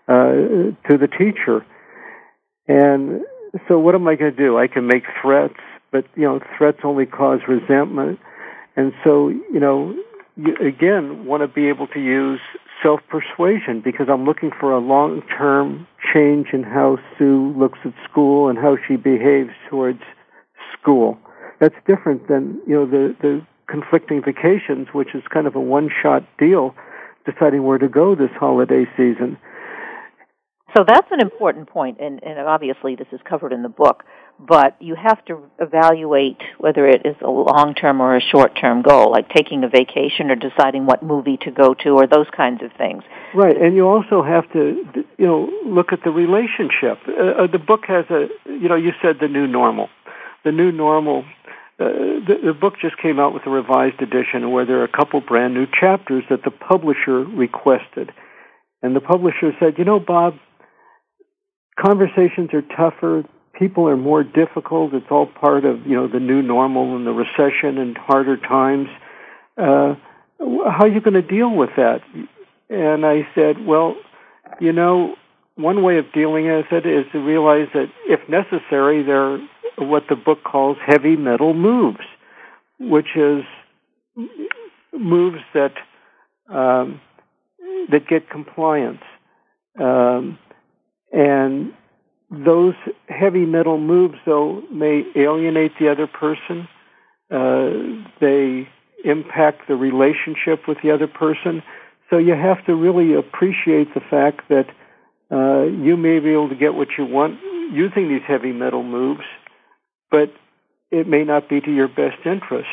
uh, to the teacher. And so, what am I going to do? I can make threats, but you know, threats only cause resentment. And so, you know, you again want to be able to use self persuasion because I'm looking for a long term change in how Sue looks at school and how she behaves towards school. That's different than you know the the conflicting vacations, which is kind of a one shot deal, deciding where to go this holiday season. So that's an important point, and, and obviously this is covered in the book but you have to evaluate whether it is a long term or a short term goal, like taking a vacation or deciding what movie to go to or those kinds of things. Right, and you also have to, you know, look at the relationship. Uh, uh the book has a, you know, you said the new normal. The new normal. Uh, the, the book just came out with a revised edition where there are a couple brand new chapters that the publisher requested. And the publisher said, you know, Bob, conversations are tougher people are more difficult. It's all part of you know the new normal and the recession and harder times. Uh, how are you going to deal with that? And I said, well, you know, one way of dealing with it is to realize that if necessary, there what the book calls heavy metal moves, which is moves that um, that get compliance, um, and those heavy metal moves, though, may alienate the other person. Uh, they impact the relationship with the other person. So you have to really appreciate the fact that uh, you may be able to get what you want using these heavy metal moves, but it may not be to your best interest.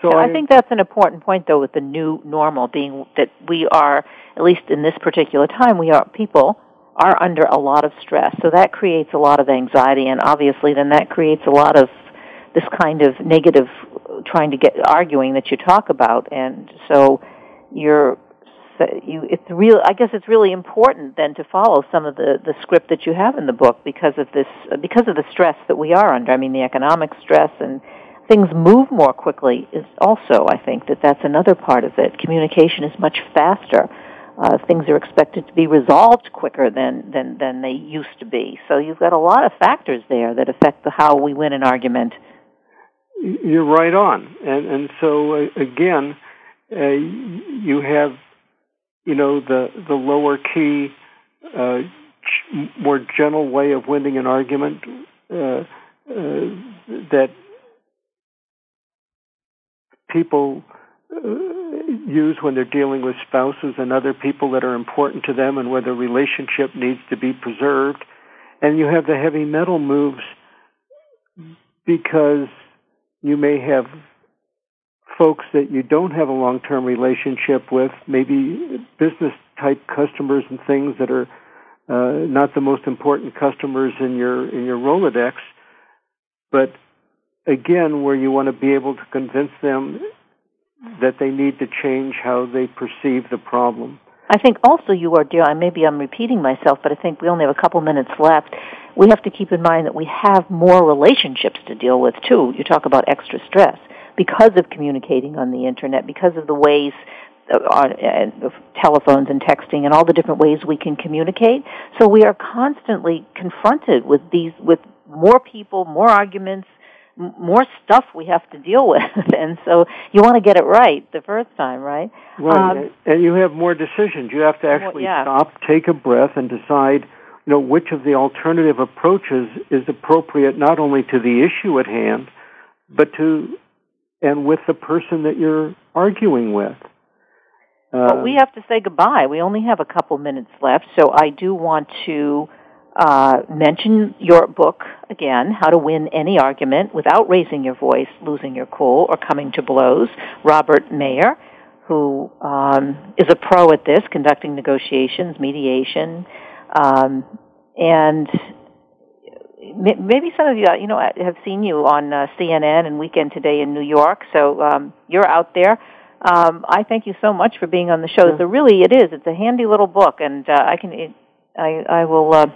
So I, I think that's an important point, though, with the new normal being that we are, at least in this particular time, we are people are under a lot of stress. So that creates a lot of anxiety, and obviously, then that creates a lot of this kind of negative trying to get arguing that you talk about, and so you're you it's real i guess it's really important then to follow some of the the script that you have in the book because of this because of the stress that we are under. I mean the economic stress and things move more quickly is also i think that that's another part of it. Communication is much faster. Uh, things are expected to be resolved quicker than, than than they used to be. So you've got a lot of factors there that affect the how we win an argument. You're right on. And and so uh, again uh, you have you know, the the lower key, uh, more gentle way of winning an argument uh, uh, that people uh, use when they're dealing with spouses and other people that are important to them and where the relationship needs to be preserved. And you have the heavy metal moves because you may have folks that you don't have a long term relationship with, maybe business type customers and things that are uh, not the most important customers in your in your Rolodex, but again, where you want to be able to convince them that they need to change how they perceive the problem. I think also you are dealing, maybe I'm repeating myself, but I think we only have a couple minutes left. We have to keep in mind that we have more relationships to deal with too. You talk about extra stress because of communicating on the internet, because of the ways uh, uh, of telephones and texting and all the different ways we can communicate. So we are constantly confronted with these, with more people, more arguments, more stuff we have to deal with. and so you want to get it right the first time, right? Right. Um, and you have more decisions. You have to actually yeah. stop, take a breath, and decide you know which of the alternative approaches is appropriate not only to the issue at hand but to and with the person that you're arguing with. Uh, but we have to say goodbye. We only have a couple minutes left, so I do want to uh, mention your book again, How to Win Any Argument Without Raising Your Voice, Losing Your Cool, or Coming to Blows. Robert Mayer, who um, is a pro at this, conducting negotiations, mediation, um, and maybe some of you, you know, have seen you on uh, CNN and Weekend Today in New York. So um, you're out there. Um, I thank you so much for being on the show. Yeah. So really, it is. It's a handy little book, and uh, I can, it, I, I will uh,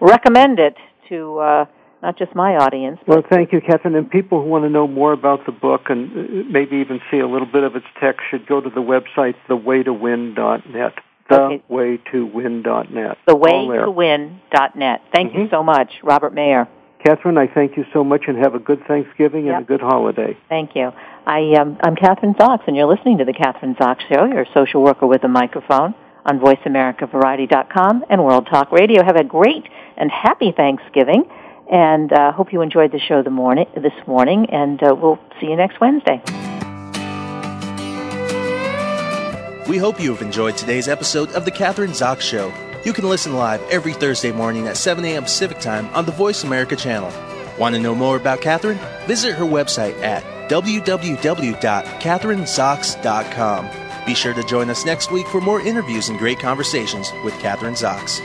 recommend it to uh, not just my audience. Well, thank you, Kathryn. And people who want to know more about the book and uh, maybe even see a little bit of its text should go to the website thewaytowin.net thewaytowin.net. Thewaytowin.net. Thank mm-hmm. you so much, Robert Mayer. Kathryn, I thank you so much and have a good Thanksgiving yep. and a good holiday. Thank you. I, um, I'm Kathryn Zox, and you're listening to The Kathryn Zox Show. You're a social worker with a microphone on VoiceAmericaVariety.com and World Talk Radio. Have a great and happy Thanksgiving, and uh, hope you enjoyed the show the morning, this morning, and uh, we'll see you next Wednesday. We hope you have enjoyed today's episode of The Kathryn Zox Show. You can listen live every Thursday morning at 7 a.m. Pacific Time on the Voice America channel. Want to know more about Kathryn? Visit her website at www.kathrynzox.com. Be sure to join us next week for more interviews and great conversations with Kathryn Zox.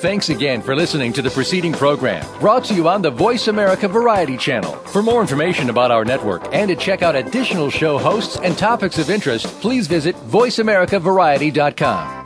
Thanks again for listening to the preceding program brought to you on the Voice America Variety Channel. For more information about our network and to check out additional show hosts and topics of interest, please visit VoiceAmericaVariety.com.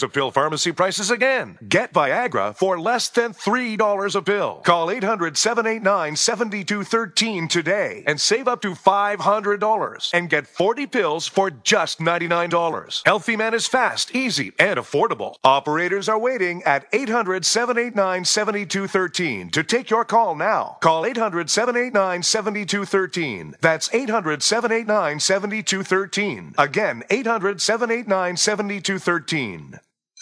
a pill pharmacy prices again. Get Viagra for less than $3 a pill. Call 800 789 7213 today and save up to $500 and get 40 pills for just $99. Healthy Man is fast, easy, and affordable. Operators are waiting at 800 789 7213 to take your call now. Call 800 789 7213. That's 800 789 7213. Again, 800 789 7213.